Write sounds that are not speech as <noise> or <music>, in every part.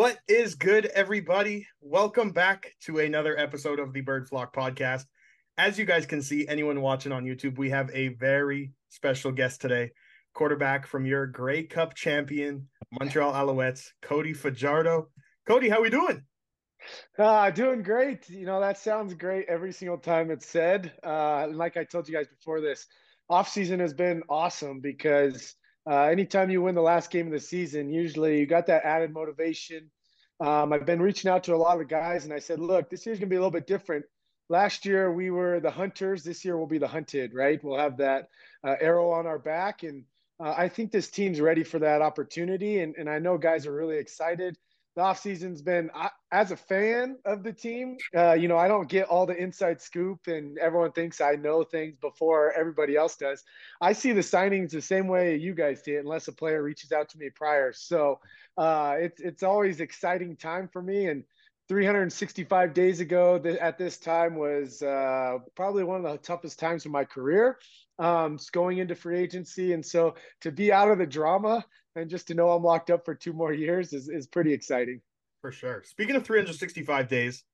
What is good, everybody? Welcome back to another episode of the Bird Flock podcast. As you guys can see, anyone watching on YouTube, we have a very special guest today. Quarterback from your Grey Cup champion, Montreal Alouettes, Cody Fajardo. Cody, how we doing? Uh, doing great. You know, that sounds great every single time it's said. Uh, like I told you guys before this, off season has been awesome because uh, anytime you win the last game of the season, usually you got that added motivation. Um, I've been reaching out to a lot of guys and I said, look, this year's going to be a little bit different. Last year we were the hunters. This year we'll be the hunted, right? We'll have that uh, arrow on our back. And uh, I think this team's ready for that opportunity. And, and I know guys are really excited the offseason's been I, as a fan of the team uh, you know i don't get all the inside scoop and everyone thinks i know things before everybody else does. I see the signings the same way you guys did unless a player reaches out to me prior. So uh, it's it's always exciting time for me. And 365 days ago th- at this time was uh, probably one of the toughest times of my career um, going into free agency. And so to be out of the drama and just to know I'm locked up for two more years is, is pretty exciting. For sure. Speaking of 365 days,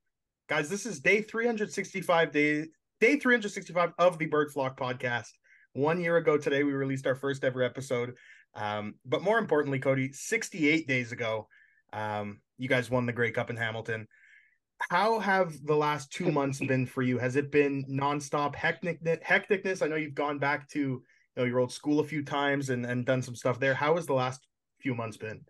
guys, this is day 365 days, day 365 of the Bird Flock podcast. One year ago today, we released our first ever episode. Um, but more importantly, Cody, 68 days ago, um, you guys won the Grey Cup in Hamilton. How have the last two months been for you? Has it been nonstop hectic hecticness? I know you've gone back to know your old school a few times and and done some stuff there. How has the last few months been?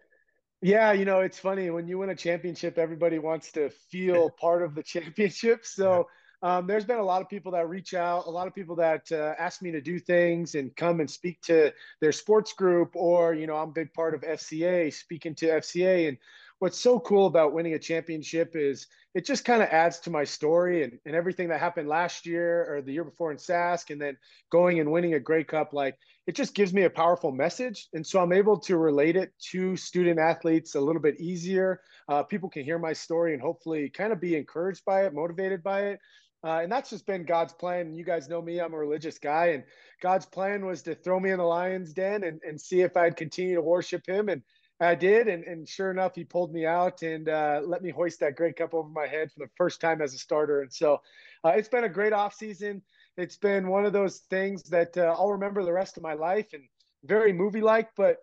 Yeah, you know, it's funny when you win a championship, everybody wants to feel <laughs> part of the championship. So um, there's been a lot of people that reach out, a lot of people that uh, ask me to do things and come and speak to their sports group, or you know, I'm a big part of FCA, speaking to FCA, and what's so cool about winning a championship is it just kind of adds to my story and, and everything that happened last year or the year before in Sask and then going and winning a Grey Cup. Like it just gives me a powerful message. And so I'm able to relate it to student athletes a little bit easier. Uh, people can hear my story and hopefully kind of be encouraged by it, motivated by it. Uh, and that's just been God's plan. You guys know me, I'm a religious guy, and God's plan was to throw me in the lion's den and, and see if I'd continue to worship him. And I did, and, and sure enough, he pulled me out and uh, let me hoist that Grey Cup over my head for the first time as a starter. And so uh, it's been a great off season. It's been one of those things that uh, I'll remember the rest of my life and very movie like. But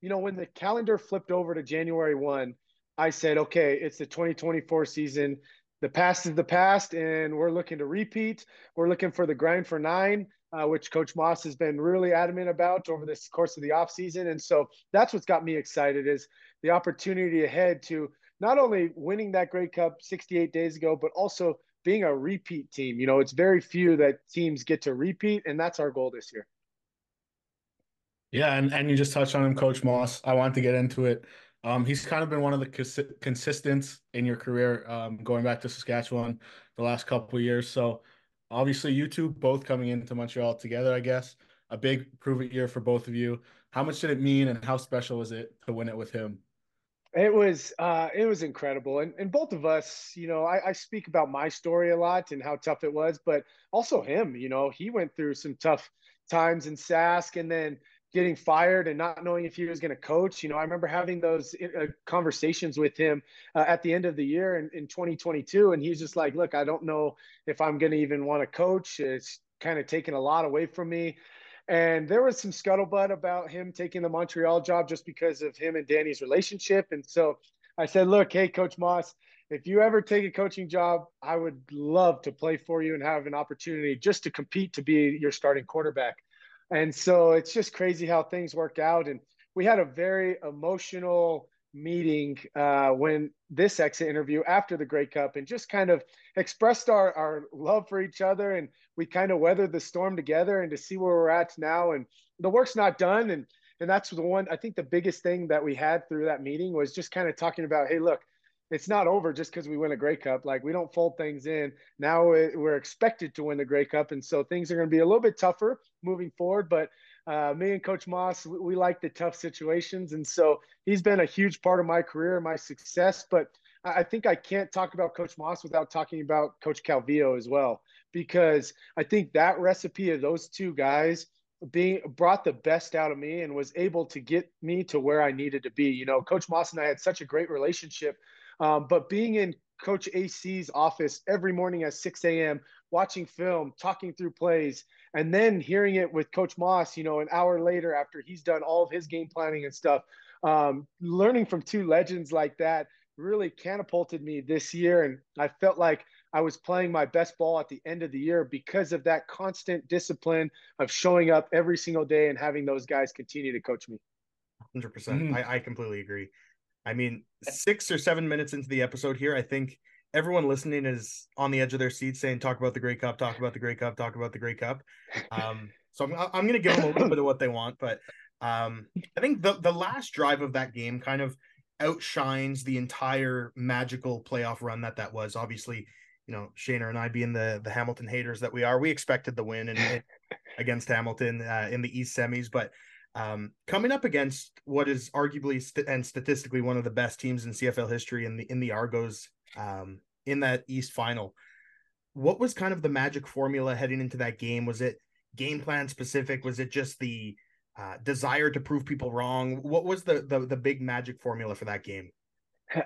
you know, when the calendar flipped over to January one, I said, okay, it's the 2024 season. The past is the past, and we're looking to repeat. We're looking for the grind for nine uh, which Coach Moss has been really adamant about over this course of the offseason. And so that's what's got me excited is the opportunity ahead to not only winning that Grey Cup 68 days ago, but also being a repeat team. You know, it's very few that teams get to repeat, and that's our goal this year. Yeah, and, and you just touched on him, Coach Moss. I wanted to get into it. Um, he's kind of been one of the cons- consistents in your career, um, going back to Saskatchewan the last couple years. So obviously you two both coming into Montreal together, I guess. A big prove it year for both of you. How much did it mean and how special was it to win it with him? It was uh, it was incredible, and and both of us, you know, I, I, speak about my story a lot and how tough it was, but also him. You know, he went through some tough times in Sask, and then getting fired and not knowing if he was going to coach. You know, I remember having those uh, conversations with him uh, at the end of the year in, in 2022. And he's just like, look, I don't know if I'm going to even want to coach. It's kind of taken a lot away from me. And there was some scuttlebutt about him taking the Montreal job just because of him and Danny's relationship. And so I said, look, hey, Coach Moss, if you ever take a coaching job, I would love to play for you and have an opportunity just to compete to be your starting quarterback. And so it's just crazy how things work out. And we had a very emotional meeting uh, when this exit interview after the Grey Cup and just kind of expressed our, our love for each other. And we kind of weathered the storm together and to see where we're at now. And the work's not done. And and that's the one I think the biggest thing that we had through that meeting was just kind of talking about, hey, look, it's not over just because we win a Grey Cup. Like we don't fold things in. Now we're expected to win the Grey Cup, and so things are going to be a little bit tougher moving forward. But uh, me and Coach Moss, we, we, like the tough situations, and so he's been a huge part of my career and my success. But I think I can't talk about Coach Moss without talking about Coach Calvillo as well, because I think that recipe of those two guys being brought the best out of me and was able to get me to where I needed to be. You know, Coach Moss and I had such a great relationship, um, but being in Coach AC's office every morning at 6 a.m., watching film, talking through plays, and then hearing it with Coach Moss, you know, an hour later after he's done all of his game planning and stuff, um, learning from two legends like that really catapulted me this year. And I felt like I was playing my best ball at the end of the year because of that constant discipline of showing up every single day and having those guys continue to coach me. 100%. mm-hmm. I, I completely agree. I mean, six or seven minutes into the episode here, I think everyone listening is on the edge of their seat saying, talk about the Grey Cup, talk about the Grey Cup, talk about the Grey Cup. Um, so I'm, I'm going to give them a little bit of what they want. But um, I think the, the last drive of that game kind of outshines the entire magical playoff run that that was. Obviously, you know, Shayner and I being the the Hamilton haters that we are, we expected the win and <laughs> against Hamilton uh, in the East semis, but um, coming up against what is arguably st- and statistically one of the best teams in CFL history in the in the Argos um, in that East final. What was kind of the magic formula heading into that game? Was it game plan specific? Was it just the uh, desire to prove people wrong? What was the, the the big magic formula for that game?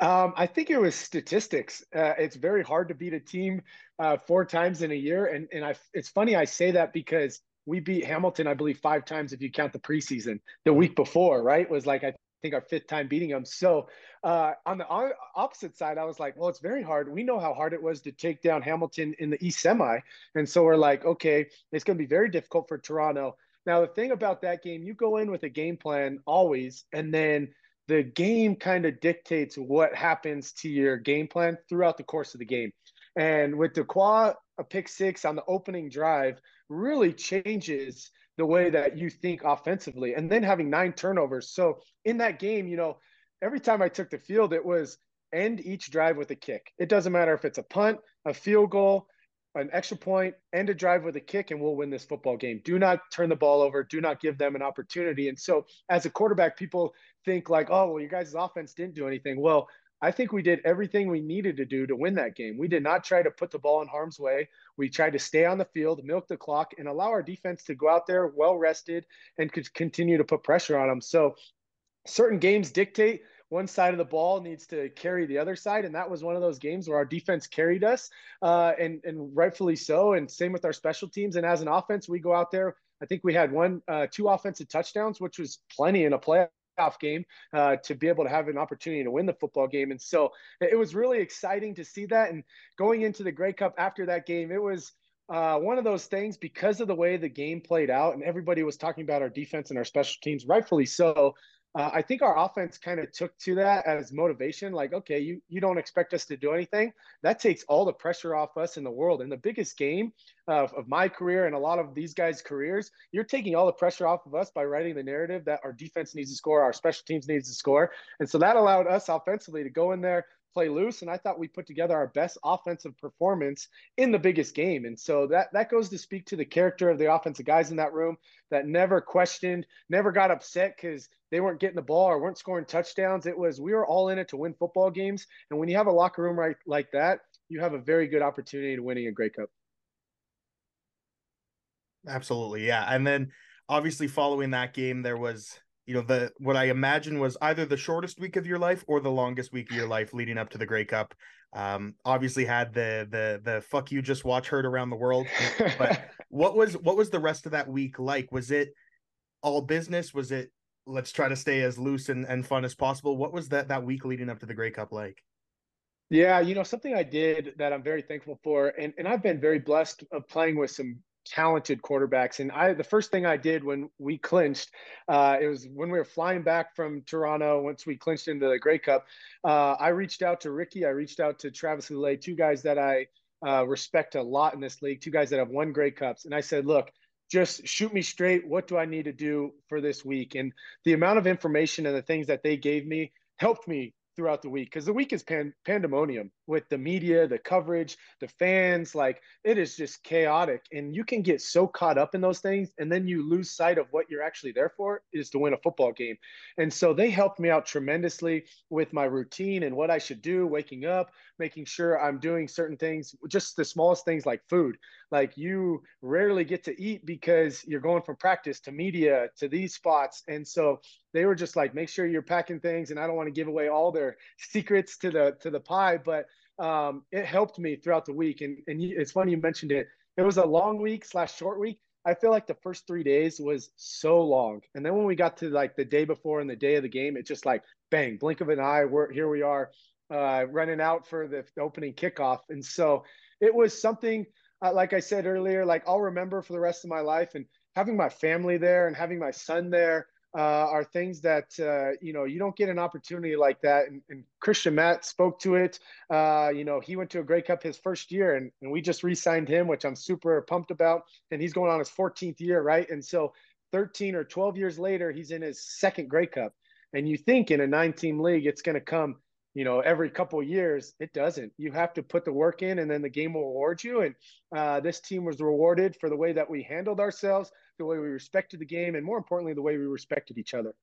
Um, I think it was statistics. Uh, it's very hard to beat a team uh, four times in a year, and and I. It's funny I say that because we beat Hamilton, I believe, five times if you count the preseason. The week before, right, was like I think our fifth time beating them. So uh, on the opposite side, I was like, well, it's very hard. We know how hard it was to take down Hamilton in the East semi, and so we're like, okay, it's going to be very difficult for Toronto. Now, the thing about that game, you go in with a game plan always, and then the game kind of dictates what happens to your game plan throughout the course of the game. And with Dequoy, a pick six on the opening drive really changes the way that you think offensively. And then having nine turnovers. So in that game, you know, every time I took the field, it was end each drive with a kick. It doesn't matter if it's a punt, a field goal, an extra point, end a drive with a kick, and we'll win this football game. Do not turn the ball over. Do not give them an opportunity. And so, as a quarterback, people think like, oh, well, your guys' offense didn't do anything. Well, I think we did everything we needed to do to win that game. We did not try to put the ball in harm's way. We tried to stay on the field, milk the clock, and allow our defense to go out there well rested and could continue to put pressure on them. So, certain games dictate one side of the ball needs to carry the other side. And that was one of those games where our defense carried us, uh, and, and rightfully so. And same with our special teams. And as an offense, we go out there. I think we had one, uh, two offensive touchdowns, which was plenty in a playoff game uh, to be able to have an opportunity to win the football game. And so it was really exciting to see that. And going into the Grey Cup after that game, it was uh, one of those things because of the way the game played out, and everybody was talking about our defense and our special teams, rightfully so uh, I think our offense kind of took to that as motivation. Like, okay, you you don't expect us to do anything. That takes all the pressure off us in the world. And the biggest game of, of my career and a lot of these guys' careers, you're taking all the pressure off of us by writing the narrative that our defense needs to score, our special teams needs to score. And so that allowed us offensively to go in there, play loose. And I thought we put together our best offensive performance in the biggest game. And so that that goes to speak to the character of the offensive guys in that room that never questioned, never got upset because they weren't getting the ball or weren't scoring touchdowns. It was we were all in it to win football games. And when you have a locker room right like that, you have a very good opportunity to winning a Grey Cup. Absolutely, yeah. And then obviously following that game, there was you know the what I imagine was either the shortest week of your life or the longest week of your life leading up to the Grey Cup. Um, obviously had the the the fuck you just watch heard around the world. But <laughs> what was what was the rest of that week like? Was it all business? Was it let's try to stay as loose and, and fun as possible? What was that that week leading up to the Grey Cup like? Yeah, you know, something I did that I'm very thankful for, and, and I've been very blessed of playing with some talented quarterbacks. And I, the first thing I did when we clinched, uh, it was when we were flying back from Toronto. Once we clinched into the Grey Cup, uh, I reached out to Ricky. I reached out to Travis Lulay, two guys that I uh, respect a lot in this league, two guys that have won Grey Cups. And I said, look, just shoot me straight. What do I need to do for this week? And the amount of information and the things that they gave me helped me throughout the week because the week is pan- pandemonium. With the media, the coverage, the fans. Like it is just chaotic. And you can get so caught up in those things. And then you lose sight of what you're actually there for is to win a football game. And so they helped me out tremendously with my routine and what I should do, waking up, making sure I'm doing certain things, just the smallest things like food. Like you rarely get to eat because you're going from practice to media to these spots. And so they were just like, make sure you're packing things. And I don't want to give away all their secrets to the to the pie, but um, it helped me throughout the week. And and it's funny you mentioned it. It was a long week slash short week. I feel like the first three days was so long, and then when we got to like the day before and the day of the game, it just like bang, blink of an eye. We're here. We are uh, running out for the, opening kickoff, and so it was something. Uh, like I said earlier, like I'll remember for the rest of my life, and having my family there and having my son there uh, are things that uh, you know you don't get an opportunity like that. And, and Kristian Matte spoke to it. Uh, you know, he went to a Grey Cup his first year, and, and we just re-signed him, which I'm super pumped about. And he's going on his 14th year, right? And so 13 or 12 years later, he's in his second Grey Cup. And you think in a nine-team league, it's going to come you know every couple years it doesn't you have to put the work in and then the game will reward you and uh, this team was rewarded for the way that we handled ourselves the way we respected the game and more importantly the way we respected each other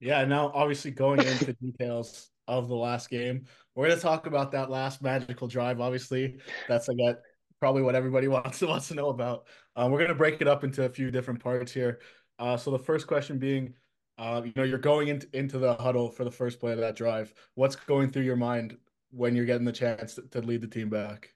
yeah now obviously going into <laughs> details of the last game we're going to talk about that last magical drive obviously that's like that probably what everybody <laughs> wants to wants to know about um, we're going to break it up into a few different parts here uh, so the first question being uh, you know, you're going into into the huddle for the first play of that drive. What's going through your mind when you're getting the chance to, to lead the team back?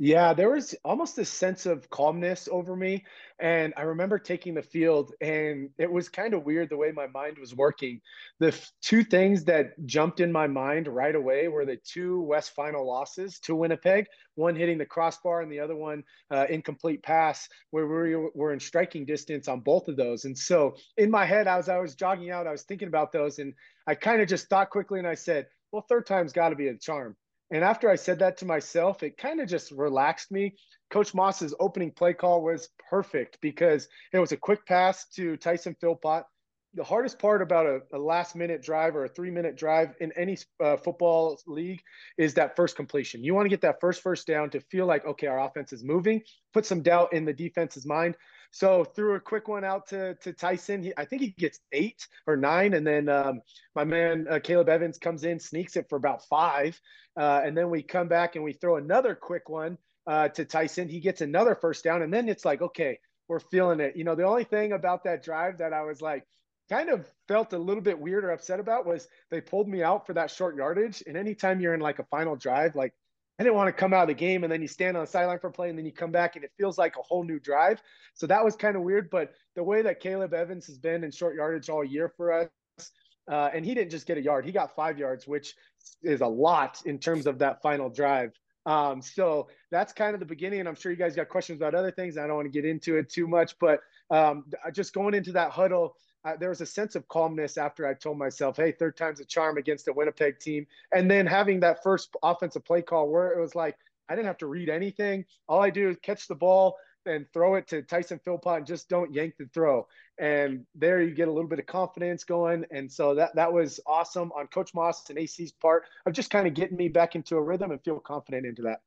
Yeah, there was almost this sense of calmness over me. And I remember taking the field, and it was kind of weird the way my mind was working. The f- two things that jumped in my mind right away were the two West final losses to Winnipeg, one hitting the crossbar and the other one uh, incomplete pass, where we were in striking distance on both of those. And so in my head, as I was jogging out, I was thinking about those, and I kind of just thought quickly and I said, well, third time's got to be a charm. And after I said that to myself, it kind of just relaxed me. Coach Moss's opening play call was perfect because it was a quick pass to Tyson Philpott. The hardest part about a, a last minute drive or a three minute drive in any uh, football league is that first completion. You want to get that first first down to feel like, okay, our offense is moving, put some doubt in the defense's mind. So threw a quick one out to to Tyson. He, I think he gets eight or nine, and then um, my man uh, Caleb Evans comes in, sneaks it for about five, uh, and then we come back and we throw another quick one uh, to Tyson. He gets another first down, and then it's like, okay, we're feeling it. You know, the only thing about that drive that I was like, kind of felt a little bit weird or upset about was they pulled me out for that short yardage. And anytime you're in like a final drive, like I didn't want to come out of the game and then you stand on the sideline for a play and then you come back and it feels like a whole new drive. So that was kind of weird. But the way that Caleb Evans has been in short yardage all year for us, uh, and he didn't just get a yard, he got five yards, which is a lot in terms of that final drive. Um, so that's kind of the beginning. And I'm sure you guys got questions about other things. I don't want to get into it too much, but um, just going into that huddle, uh, there was a sense of calmness after I told myself, hey, third time's a charm against a Winnipeg team. And then having that first offensive play call where it was like, I didn't have to read anything. All I do is catch the ball and throw it to Tyson Philpott and just don't yank the throw. And there you get a little bit of confidence going. And so that that was awesome on Coach Moss and AC's part of just kind of getting me back into a rhythm and feel confident into that.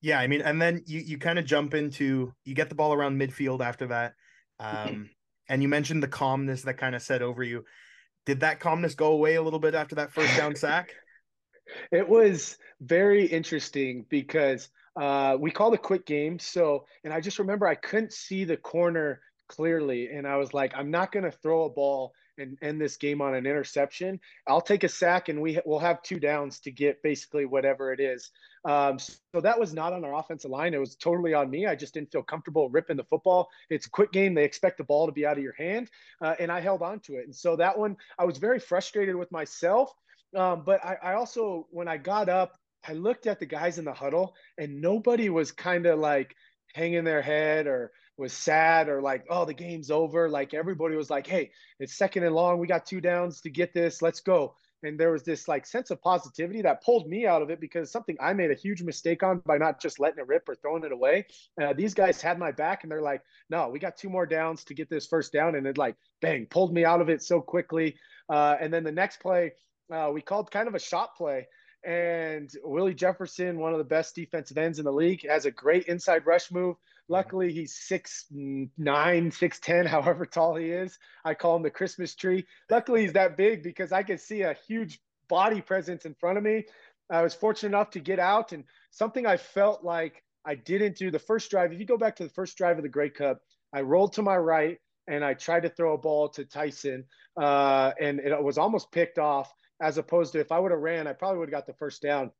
Yeah, I mean, and then you you kind of jump into you get the ball around midfield after that. Um, and you mentioned the calmness that kind of set over you. Did that calmness go away a little bit after that first down <laughs> sack? It was very interesting because uh, we called a quick game. So, and I just remember I couldn't see the corner clearly. And I was like, I'm not going to throw a ball and end this game on an interception. I'll take a sack and we will have two downs to get basically whatever it is. Um, so that was not on our offensive line. It was totally on me. I just didn't feel comfortable ripping the football. It's a quick game. They expect the ball to be out of your hand. Uh, and I held on to it. And so that one, I was very frustrated with myself. Um, but I, I also, when I got up, I looked at the guys in the huddle and nobody was kind of like hanging their head or was sad or like, oh, the game's over. Like everybody was like, hey, it's second and long. We got two downs to get this. Let's go. And there was this like sense of positivity that pulled me out of it because something I made a huge mistake on by not just letting it rip or throwing it away. Uh, these guys had my back and they're like, no, we got two more downs to get this first down. And it like, bang, pulled me out of it so quickly. Uh, and then the next play, uh, we called kind of a shot play And Willie Jefferson, one of the best defensive ends in the league, has a great inside rush move. Luckily, he's six nine, six ten, <laughs> however tall he is. I call him the Christmas tree. Luckily, he's that big because I could see a huge body presence in front of me. I was fortunate enough to get out, and something I felt like I didn't do the first drive. If you go back to the first drive of the Grey Cup, I rolled to my right and I tried to throw a ball to Tyson, uh, and it was almost picked off. As opposed to if I would have ran, I probably would have got the first down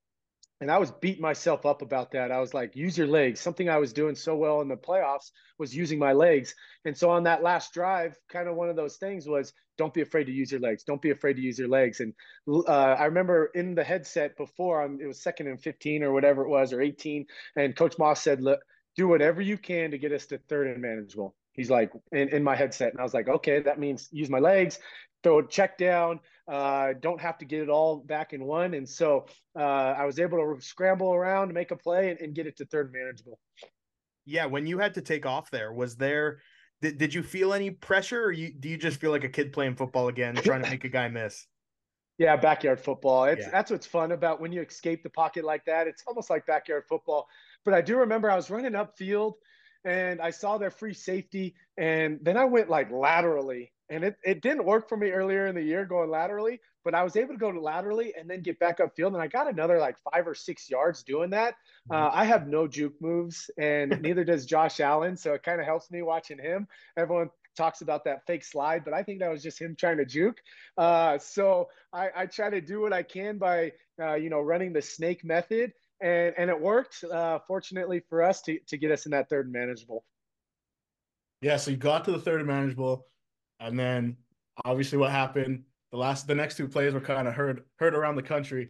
and I was beating myself up about that. I was like, use your legs. Something I was doing so well in the playoffs was using my legs. And so on that last drive, kind of one of those things was don't be afraid to use your legs. Don't be afraid to use your legs. And uh, I remember in the headset before, um, it was second and 15 or whatever it was, or 18. And Coach Moss said, look, do whatever you can to get us to third and manageable. He's like in, in my headset. And I was like, okay, that means use my legs, throw a check down, uh, don't have to get it all back in one. And so uh, I was able to scramble around, make a play, and, and, get it to third manageable. Yeah, when you had to take off there, was there? Did, did you feel any pressure, or you do you just feel like a kid playing football again, <laughs> trying to make a guy miss? Yeah, backyard football. It's yeah. that's what's fun about when you escape the pocket like that. It's almost like backyard football. But I do remember I was running upfield and I saw their free safety, and then I went like laterally and it, it didn't work for me earlier in the year going laterally, but I was able to go to laterally and then get back upfield. And I got another like five or six yards doing that. Mm-hmm. Uh, I have no juke moves, and <laughs> neither does Josh Allen. So it kind of helps me watching him. Everyone talks about that fake slide, but I think that was just him trying to juke. Uh, so I, I, try to do what I can by, uh, you know, running the snake method. And, and it worked, uh, fortunately for us, to, to get us in that third manageable. Yeah, so you got to the third manageable and then obviously what happened the last the next two plays were kind of heard heard around the country.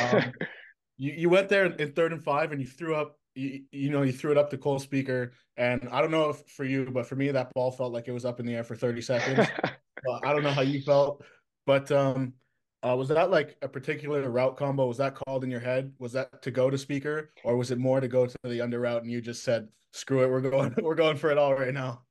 Um, <laughs> you you went there in third and five and you threw up you, you know you threw it up to Cole Spieker and I don't know if for you but for me that ball felt like it was up in the air for 30 seconds. <laughs> I don't know how you felt, but um uh, was that like a particular route combo? Was that called in your head? Was that to go to Spieker, or was it more to go to the under route and you just said, "Screw it, we're going, <laughs> we're going for it all right now"?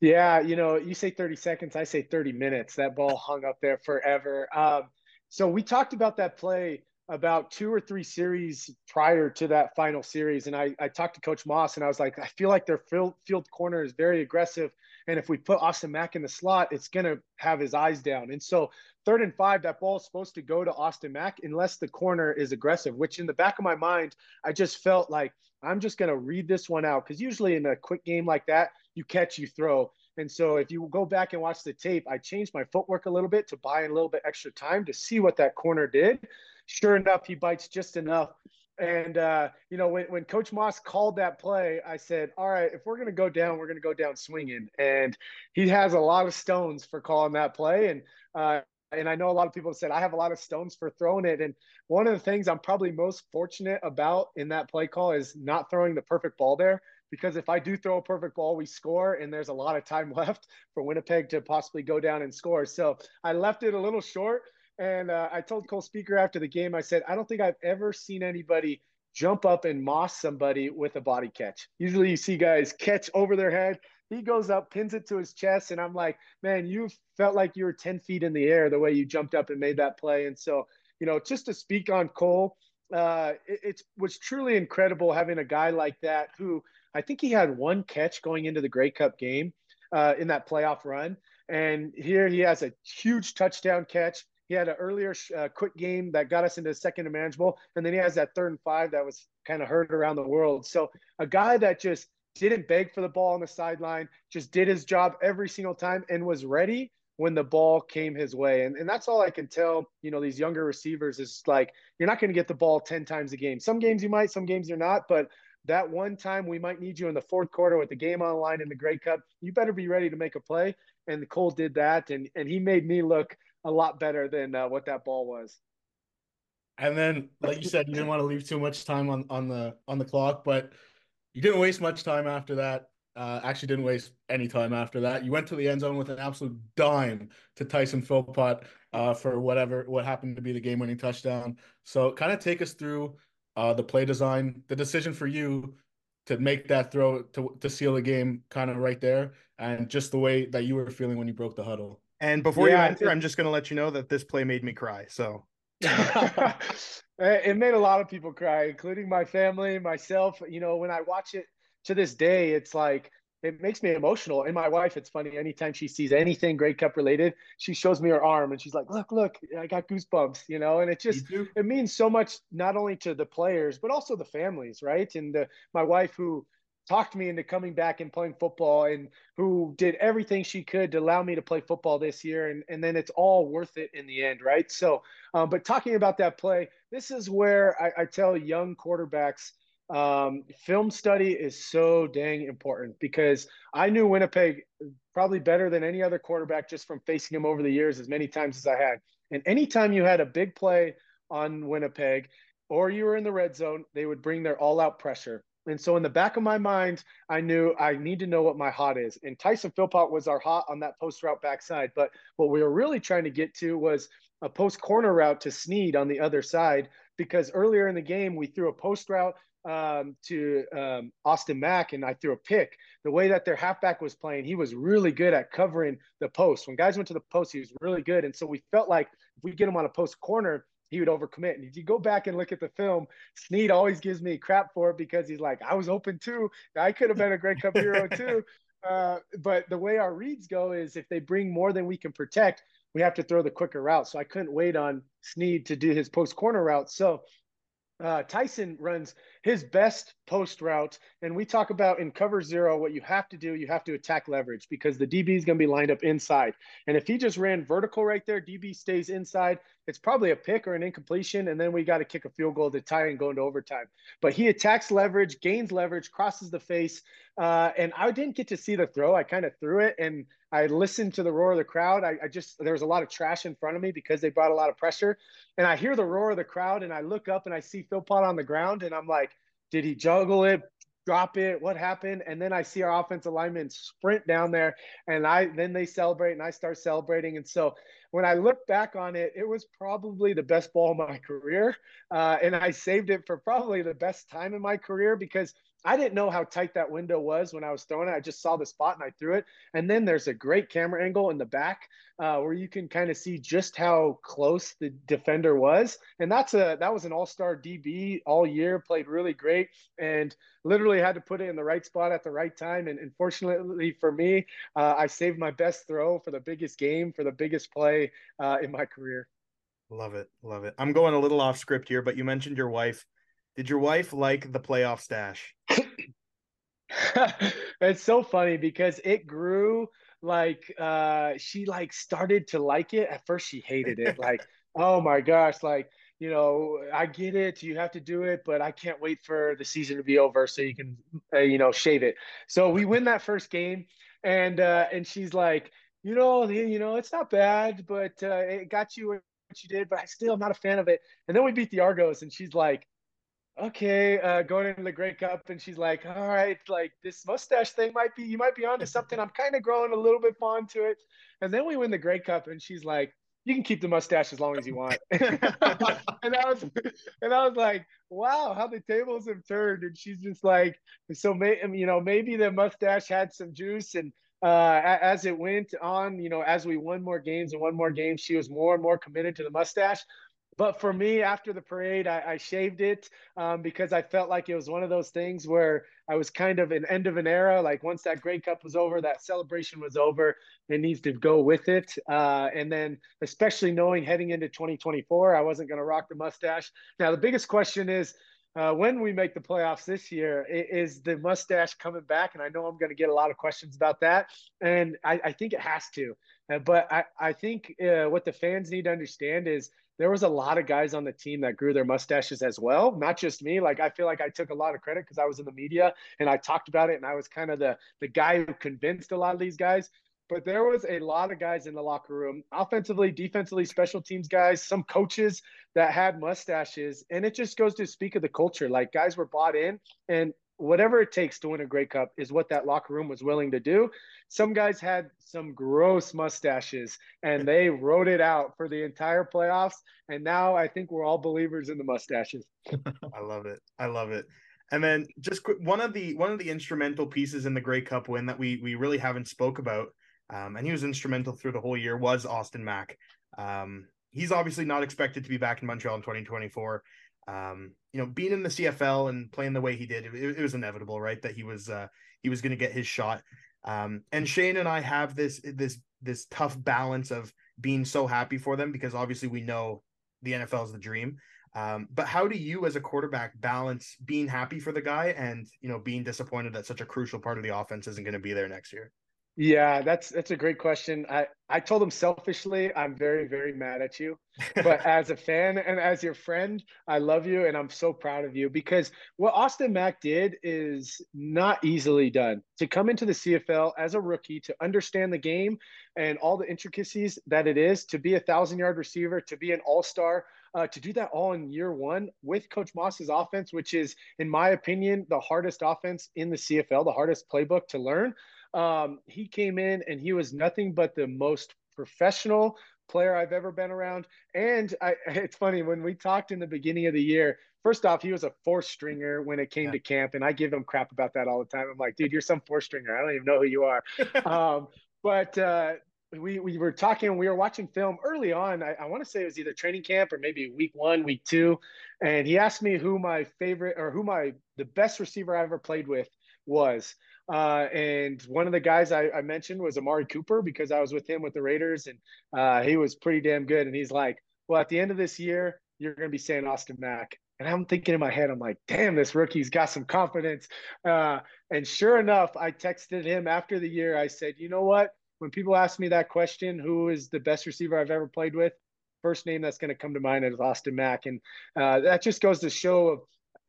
Yeah, you know, you say 30 seconds, I say 30 minutes. That ball hung up there forever. Um, so we talked about that play about two or three series prior to that final series. And I, I talked to Coach Moss and I was like, I feel like their field, field corner is very aggressive. And if we put Austin Mack in the slot, it's going to have his eyes down. And so, third and five, that ball is supposed to go to Austin Mack unless the corner is aggressive, which in the back of my mind, I just felt like I'm just going to read this one out. Because usually in a quick game like that, you catch, you throw. And so if you go back and watch the tape, I changed my footwork a little bit to buy in a little bit extra time to see what that corner did. Sure enough, he bites just enough. And uh, you know, when, when Coach Moss called that play, I said, "All right, if we're going to go down, we're going to go down swinging." And he has a lot of stones for calling that play. And uh, and I know a lot of people have said I have a lot of stones for throwing it. And one of the things I'm probably most fortunate about in that play call is not throwing the perfect ball there because if I do throw a perfect ball, we score, and there's a lot of time <laughs> left for Winnipeg to possibly go down and score. So I left it a little short. And uh, I told Cole Spieker after the game, I said, I don't think I've ever seen anybody jump up and moss somebody with a body catch. Usually you see guys catch over their head. He goes up, pins it to his chest, and I'm like, man, you felt like you were 10 feet in the air the way you jumped up and made that play. And so, you know, just to speak on Cole, uh, it, it was truly incredible having a guy like that who – I think he had one catch going into the Grey Cup game uh, in that playoff run. And here he has a huge touchdown catch. He had an earlier uh, quick game that got us into second and manageable. And then he has that third and five that was kind of heard around the world. So a guy that just didn't beg for the ball on the sideline, just did his job every single time and was ready when the ball came his way. And, and that's all I can tell, you know, these younger receivers is like, you're not going to get the ball 10 times a game. Some games you might, some games you're not, but that one time we might need you in the fourth quarter with the game on line in the Grey Cup, you better be ready to make a play. And Cole did that, and and he made me look a lot better than uh, what that ball was. And then, like you said, you didn't want to leave too much time on on the on the clock, but you didn't waste much time after that. Uh, actually, didn't waste any time after that. You went to the end zone with an absolute dime to Tyson Philpott uh, for whatever what happened to be the game winning touchdown. So, kind of take us through uh, the play design, the decision for you to make that throw to, to seal the game kind of right there, and just the way that you were feeling when you broke the huddle. And before yeah, you answer, I'm just going to let you know that this play made me cry. So <laughs> it made a lot of people cry, including my family, myself. You know, when I watch it to this day, it's like it makes me emotional. And my wife, it's funny, anytime she sees anything Grey Cup related, she shows me her arm and she's like, look, look, I got goosebumps, you know, and it just, it means so much, not only to the players, but also the families, right? And the, my wife who talked me into coming back and playing football and who did everything she could to allow me to play football this year. And, and then it's all worth it in the end, right? So, um, but talking about that play, this is where I, I tell young quarterbacks, um, film study is so dang important because I knew Winnipeg probably better than any other quarterback just from facing him over the years as many times as I had. And anytime you had a big play on Winnipeg or you were in the red zone, they would bring their all out pressure. And so in the back of my mind, I knew I need to know what my hot is. And Tyson Philpott was our hot on that post route backside. But what we were really trying to get to was a post corner route to Snead on the other side because earlier in the game we threw a post route um, to um, Austin Mack and I threw a pick. The way that their halfback was playing, he was really good at covering the post. When guys went to the post, he was really good. And so we felt like if we get him on a post corner, he would overcommit. And if you go back and look at the film, Snead always gives me crap for it because he's like, I was open too. I could have been a Grey Cup hero <laughs> too. Uh, but the way our reads go is if they bring more than we can protect, we have to throw the quicker route. So I couldn't wait on Snead to do his post corner route. So uh, Tyson runs his best post route. And we talk about in cover zero, what you have to do, you have to attack leverage because the DB is going to be lined up inside. And if he just ran vertical right there, DB stays inside. It's probably a pick or an incompletion. And then we got to kick a field goal to tie and go into overtime. But he attacks leverage, gains leverage, crosses the face. Uh, and I didn't get to see the throw. I kind of threw it and I listened to the roar of the crowd. I, I, just, there was a lot of trash in front of me because they brought a lot of pressure. And I hear the roar of the crowd and I look up and I see Philpott on the ground and I'm like, did he juggle it, drop it? What happened? And then I see our offensive linemen sprint down there and I, then they celebrate and I start celebrating. And so when I look back on it, it was probably the best ball of my <laughs> career. Uh, and I saved it for probably the best time in my career because I didn't know how tight that window was when I was throwing it. I just saw the spot and I threw it. And then there's a great camera angle in the back uh, where you can kind of see just how close the defender was. And that's a that was an all-star DB all year, played really great, and literally had to put it in the right spot at the right time. And unfortunately for me, uh, I saved my best throw for the biggest game for the biggest play uh, in my career. Love it, love it. I'm going a little off script here, but you mentioned your wife. Did your wife like the playoff stash? <laughs> it's so funny because it grew like uh she like started to like it. At first she hated it like <laughs> oh my gosh like you know i get it you have to do it but i can't wait for the season to be over so you can uh, you know shave it. So we win that first game and uh and she's like you know you know it's not bad but uh it got you what you did but i still am not a fan of it. And then we beat the argos and she's like okay, uh, going into the Grey Cup, and she's like, all right, like this mustache thing might be, you might be onto something. I'm kind of growing a little bit fond to it. And then we win the Grey Cup, and she's like, you can keep the mustache as long as you want. <laughs> and I was, and I was like, wow, how the tables have turned. And she's just like, so may, you know, maybe the mustache had some juice and. Uh, as it went on, you know, as we won more games and won more games, she was more and more committed to the mustache. But for me, after the parade, I, I shaved it um, because I felt like it was one of those things where I was kind of an end of an era. Like once that Grey Cup was over, that celebration was over. It needs to go with it. Uh, and then, especially knowing heading into 2024, I wasn't going to rock the mustache. Now, the biggest question is, uh, when we make the playoffs this year, is the mustache coming back? And I know I'm going to get a lot of questions about that. And I, I think it has to. Uh, but I, I think uh, what the fans need to understand is there was a lot of guys on the team that grew their mustaches as well not just me. Like i feel like i took a lot of credit because i was in the media and i talked about it and i was kind of the the guy who convinced a lot of these guys. But there was a lot of guys in the locker room offensively defensively special teams guys some coaches that had mustaches. And it just goes to speak of the culture. Like guys were bought in and whatever it takes to win a Grey Cup is what that locker room was willing to do. Some guys had some gross mustaches and they wrote it out for the entire playoffs. And now I think we're all believers in the mustaches. <laughs> I love it. I love it. And then just quick, one of the one of the instrumental pieces in the Grey Cup win that we we really haven't spoke about, um, and he was instrumental through the whole year was Austin Mack. Um, he's obviously not expected to be back in Montreal in 2024. Um, you know, being in the CFL and playing the way he did, it, it was inevitable, right? That he was uh, he was going to get his shot. Um, and Shayne and I have this this this tough balance of being so happy for them because obviously we know the NFL is the dream. Um, but how do you, as a quarterback, balance being happy for the guy and you know being disappointed that such a crucial part of the offense isn't going to be there next year? Yeah, that's that's a great question. I I told him selfishly, I'm very very mad at you, but <laughs> as a fan and as your friend, I love you and I'm so proud of you because what Austin Mack did is not easily done. To come into the CFL as a rookie, to understand the game and all the intricacies that it is, to be a thousand yard receiver, to be an all star, uh, to do that all in year one with Coach Moss's offense, which is, in my opinion, the hardest offense in the CFL, the hardest playbook to learn. Um, he came in and he was nothing but the most professional player I've ever been around. And I, <laughs> it's funny when we talked in the beginning of the year. First off, he was a four stringer when it came yeah. to camp, and I give him crap about that all the time. I'm like, dude, you're some four stringer. I don't even know who you are. <laughs> um, but uh, we we were talking. We were watching film early on. I, I want to say it was either training camp or maybe week one, week two, and he asked me who my favorite or who my the best receiver I ever played with was. Uh, and one of the guys I, I, mentioned was Amari Cooper because I was with him with the Raiders and uh, he was pretty damn good. And he's like, well, at the end of this year, you're going to be saying Austin Mack. And I'm thinking in my head, I'm like, damn, this rookie's got some confidence. Uh, and sure enough, I texted him after the year. I said, you know what? When people ask me that question, who is the best receiver I've ever played with? First name that's going to come to mind is Austin Mack. And uh, that just goes to show of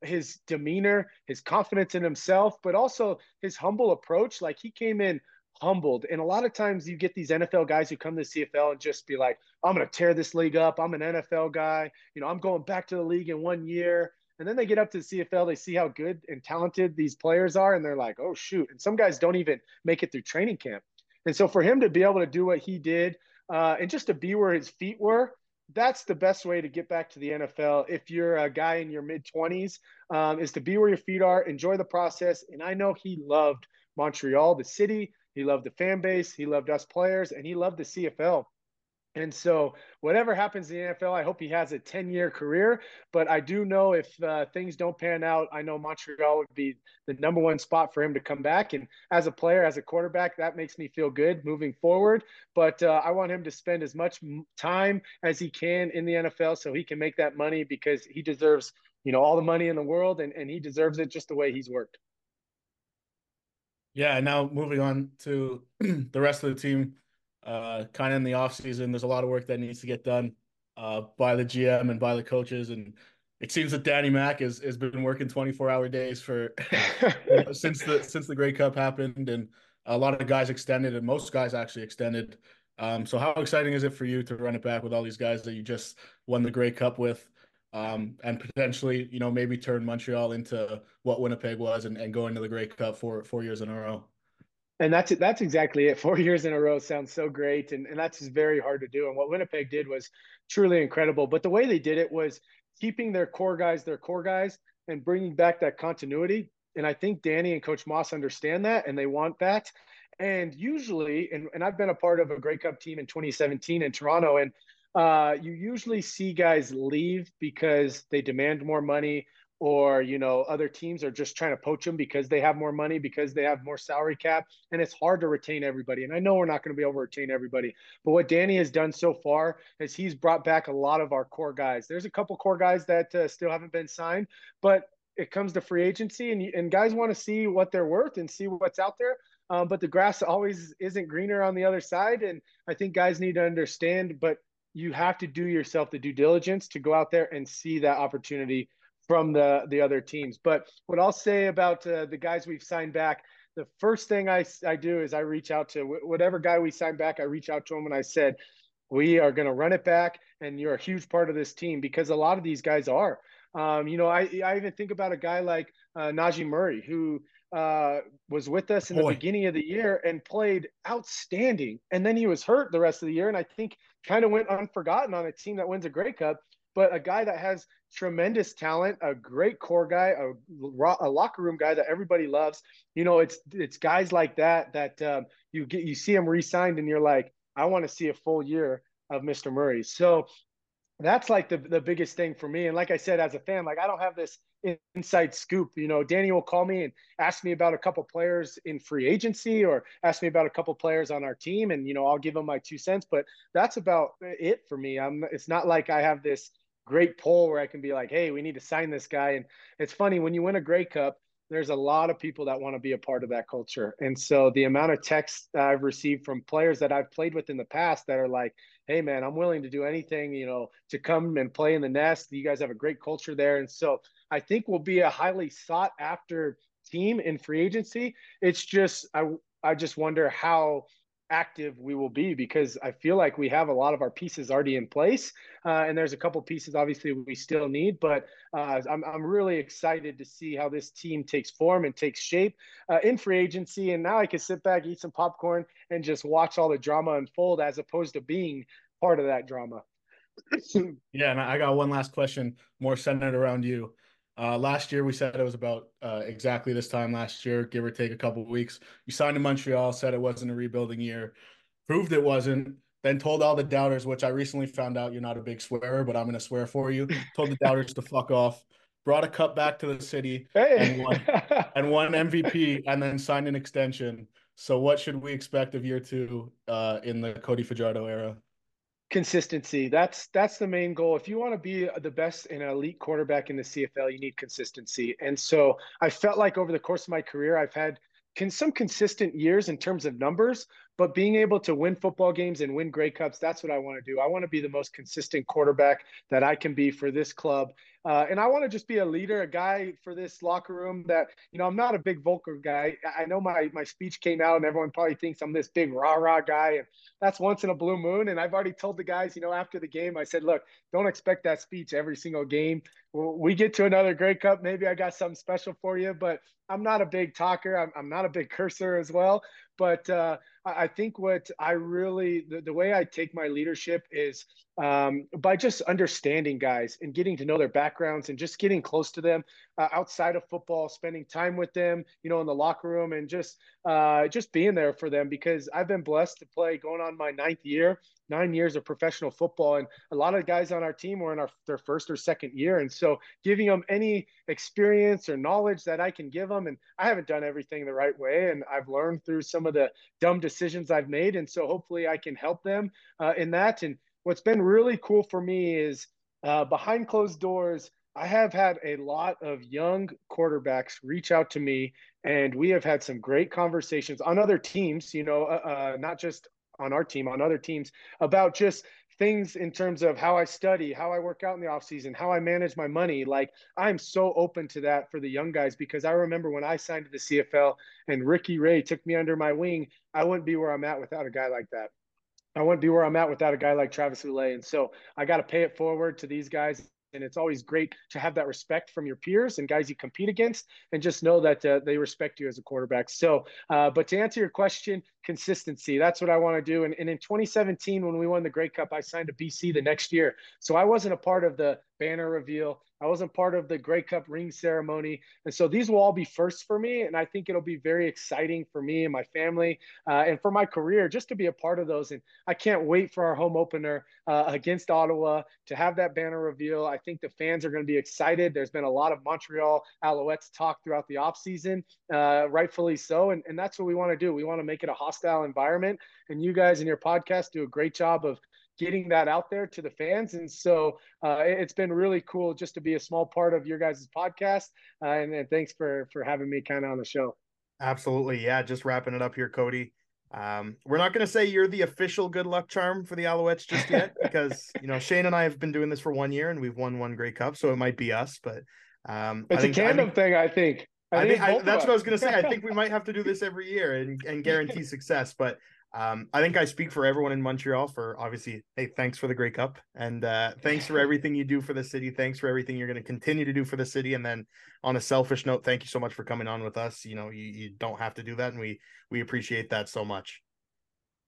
his demeanor, his confidence in himself, but also his humble approach. Like he came in humbled. And a lot of times you get these NFL guys who come to CFL and just be like, I'm going to tear this league up. I'm an NFL guy. You know, I'm going back to the league in one year. And then they get up to the CFL, they see how good and talented these players are, and they're like, oh, shoot. And some guys don't even make it through training camp. And so for him to be able to do what he did uh, and just to be where his feet were, that's the best way to get back to the NFL. If you're a guy in your mid 20s, um, is to be where your feet are, enjoy the process. And I know he loved Montreal, the city. He loved the fan base. He loved us players, and he loved the CFL. And so, whatever happens in the NFL, I hope he has a 10 year career. But I do know if uh, things don't pan out, I know Montreal would be the number one spot for him to come back. And as a player, as a quarterback, that makes me feel good moving forward. But uh, I want him to spend as much time as he can in the NFL so he can make that money because he deserves, you know, all the money in the world and, and he deserves it just the way he's worked. Yeah. Now moving on to <clears throat> the rest of the team uh, kind of in the off season. There's a lot of work that needs to get done uh, by the GM and by the coaches, and it seems that Danny Mack has, has been working 24 hour days for <laughs> since the since the Grey Cup happened, and a lot of guys extended, and most guys actually extended. Um, so how exciting is it for you to run it back with all these guys that you just won the Grey Cup with? Um, and potentially, you know, maybe turn Montreal into what Winnipeg was and, and go into the Grey Cup for four years in a row. And that's that's exactly it. <laughs> Four years in a row sounds so great, and, and that's very hard to do. And what Winnipeg did was truly incredible. But the way they did it was keeping their core guys, their core guys, and bringing back that continuity. And I think Danny and Coach Moss understand that, and they want that. And usually, and, and I've been a part of a Grey Cup team in 2017 in Toronto, and uh, you usually see guys leave because they demand more money or you know other teams are just trying to poach them because they have more money because they have more salary cap and it's hard to retain everybody. And i know we're not going to be able to retain everybody but what danny has done so far is he's brought back a lot of our core guys. There's a couple core guys that uh, still haven't been signed but it comes to free agency and, and guys want to see what they're worth and see what's out there um, but the grass always isn't greener on the other side and i think guys need to understand but you have to do yourself the due diligence to go out there and see that opportunity from the the other teams. But what I'll say about uh, the guys we've signed back, the first thing I, I do is I reach out to whatever guy we sign back. I reach out to him and I said, we are going to run it back, and you're a huge part of this team because a lot of these guys are. Um, you know, I I even think about a guy like uh, Najee Murray who uh, was with us in Boy. the beginning of the year and played outstanding, and then he was hurt the rest of the year, and I think kind of went unforgotten on a team that wins a Grey Cup but a guy that has tremendous talent, a great core guy, a, a locker room guy that everybody loves. You know, it's it's guys like that that um, you get you see him re-signed and you're like, I want to see a full year of Mr. Murray. So that's like the the biggest thing for me. And like I said, as a fan, like I don't have this inside scoop. You know, Danny will call me and ask me about a couple players in free agency or ask me about a couple players on our team, and you know, I'll give them my two cents. But that's about it for me. I'm. It's not like I have this great poll where I can be like, hey, we need to sign this guy. And it's funny when you win a Grey Cup there's a lot of people that want to be a part of that culture. And so the amount of texts I've received from players that I've played with in the past that are like, hey, man, I'm willing to do anything, you know, to come and play in the nest. You guys have a great culture there. And so I think we'll be a highly sought after team in free agency. It's just, I, I just wonder how active we will be because I feel like we have a lot of our pieces already in place. Uh, and there's a couple pieces obviously we still need, but uh, I'm, I'm really excited to see how this team takes form and takes shape uh, in free agency. And now I can sit back, eat some popcorn, and just watch all the drama unfold as opposed to being part of that drama. yeah. And I got one last question more centered around you. Uh, last year, we said it was about uh, exactly this time last year, give or take a couple weeks. You signed in Montreal, said it wasn't a rebuilding year, proved it wasn't, then told all the doubters, which I recently found out you're not a big swearer, but I'm going to swear for you, told the doubters to fuck off, brought a cup back to the city hey. and, won, and won MVP, and then signed an extension. So, what should we expect of year two uh, in the Cody Fajardo era? Consistency. That's that's the main goal. If you want to be the best and elite quarterback in the cfl you need consistency. And so i felt like over the course of my career i've had can some consistent years in terms of numbers but being able to win football games and win Grey Cups, that's what I want to do. I want to be the most consistent quarterback that I can be for this club. Uh, and I want to just be a leader, a guy for this locker room that, you know, I'm not a big vocal guy. I know my, my speech came out and everyone probably thinks I'm this big rah rah guy. And that's once in a blue moon. And I've already told the guys, you know, after the game, I said, look, don't expect that speech every single game. We get to another Grey Cup. Maybe I got something special for you, but I'm not a big talker. I'm, I'm not a big cursor as well. But uh, I think what I really, the, the way I take my leadership is um, by just understanding guys and getting to know their backgrounds and just getting close to them uh, outside of football, spending time with them, you know, in the locker room and just uh, just being there for them because I've been blessed to play going on my ninth year, nine years of professional football, and a lot of guys on our team were in our their first or second year, and so giving them any experience or knowledge that I can give them, and I haven't done everything the right way, and I've learned through some of the dumb decisions I've made, and so hopefully I can help them uh, in that. And what's been really cool for me is uh, behind closed doors, I have had a lot of young quarterbacks reach out to me, and we have had some great conversations on other teams, you know, uh, uh, not just on our team, on other teams, about just things in terms of how I study, how I work out in the off season, how I manage my money. Like I'm so open to that for the young guys because I remember when I signed to the CFL and Ricky Ray took me under my wing, I wouldn't be where I'm at without a guy like that. I wouldn't be where I'm at without a guy like Travis Lulay. And so I got to pay it forward to these guys. And it's always great to have that respect from your peers and guys you compete against, and just know that uh, they respect you as a quarterback. So, uh, but to answer your question, consistency. That's what I want to do. And, and in 2017, when we won the Grey Cup, I signed to BC the next year. So I wasn't a part of the banner reveal. I wasn't part of the Grey Cup ring ceremony. And so these will all be firsts for me. And I think it'll be very exciting for me and my family uh, and for my career just to be a part of those. And I can't wait for our home opener uh, against Ottawa to have that banner reveal. I think the fans are going to be excited. There's been a lot of Montreal Alouettes talk throughout the offseason, uh, rightfully so. And, and that's what we want to do. We want to make it a hostile environment. And you guys in your podcast do a great job of getting that out there to the fans. And so uh, it's been really cool just to be a small part of your guys' podcast. Uh, and, and, thanks for for having me kind of on the show. Absolutely, yeah. Just wrapping it up here, Cody. Um, we're not going to say you're the official good luck charm for the Alouettes just yet, <laughs> because you know Shayne and I have been doing this for one year and we've won one Grey Cup, so it might be us. But um, it's think, a tandem thing, I think. I, I think, I, that's what I was going to say. I think we might <laughs> have to do this every year and, and guarantee success. But um, I think I speak for everyone in Montreal for obviously, hey, thanks for the Grey Cup and uh, thanks for <laughs> everything you do for the city. Thanks for everything you're going to continue to do for the city. And then on a selfish note, thank you so much for coming on with us. You know, you, you don't have to do that, and we we appreciate that so much.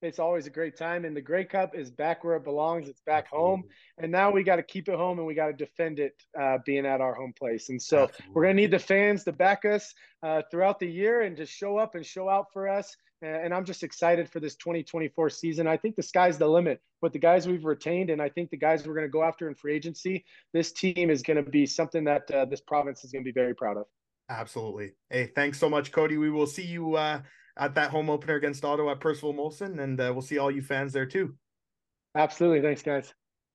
It's always a great time. And the Grey Cup is back where it belongs. It's back Absolutely. home. And now we got to keep it home and we got to defend it uh, being at our home place. And so Absolutely. we're going to need the fans to back us uh, throughout the year and just show up and show out for us. And I'm just excited for this 2024 season. I think the sky's the limit with the guys we've retained. And I think the guys we're going to go after in free agency, this team is going to be something that uh, this province is going to be very proud of. Absolutely. Hey, thanks so much, Cody. We will see you uh, at that home opener against Ottawa at Percival Molson, and uh, we'll see all you fans there too. Absolutely. Thanks, guys.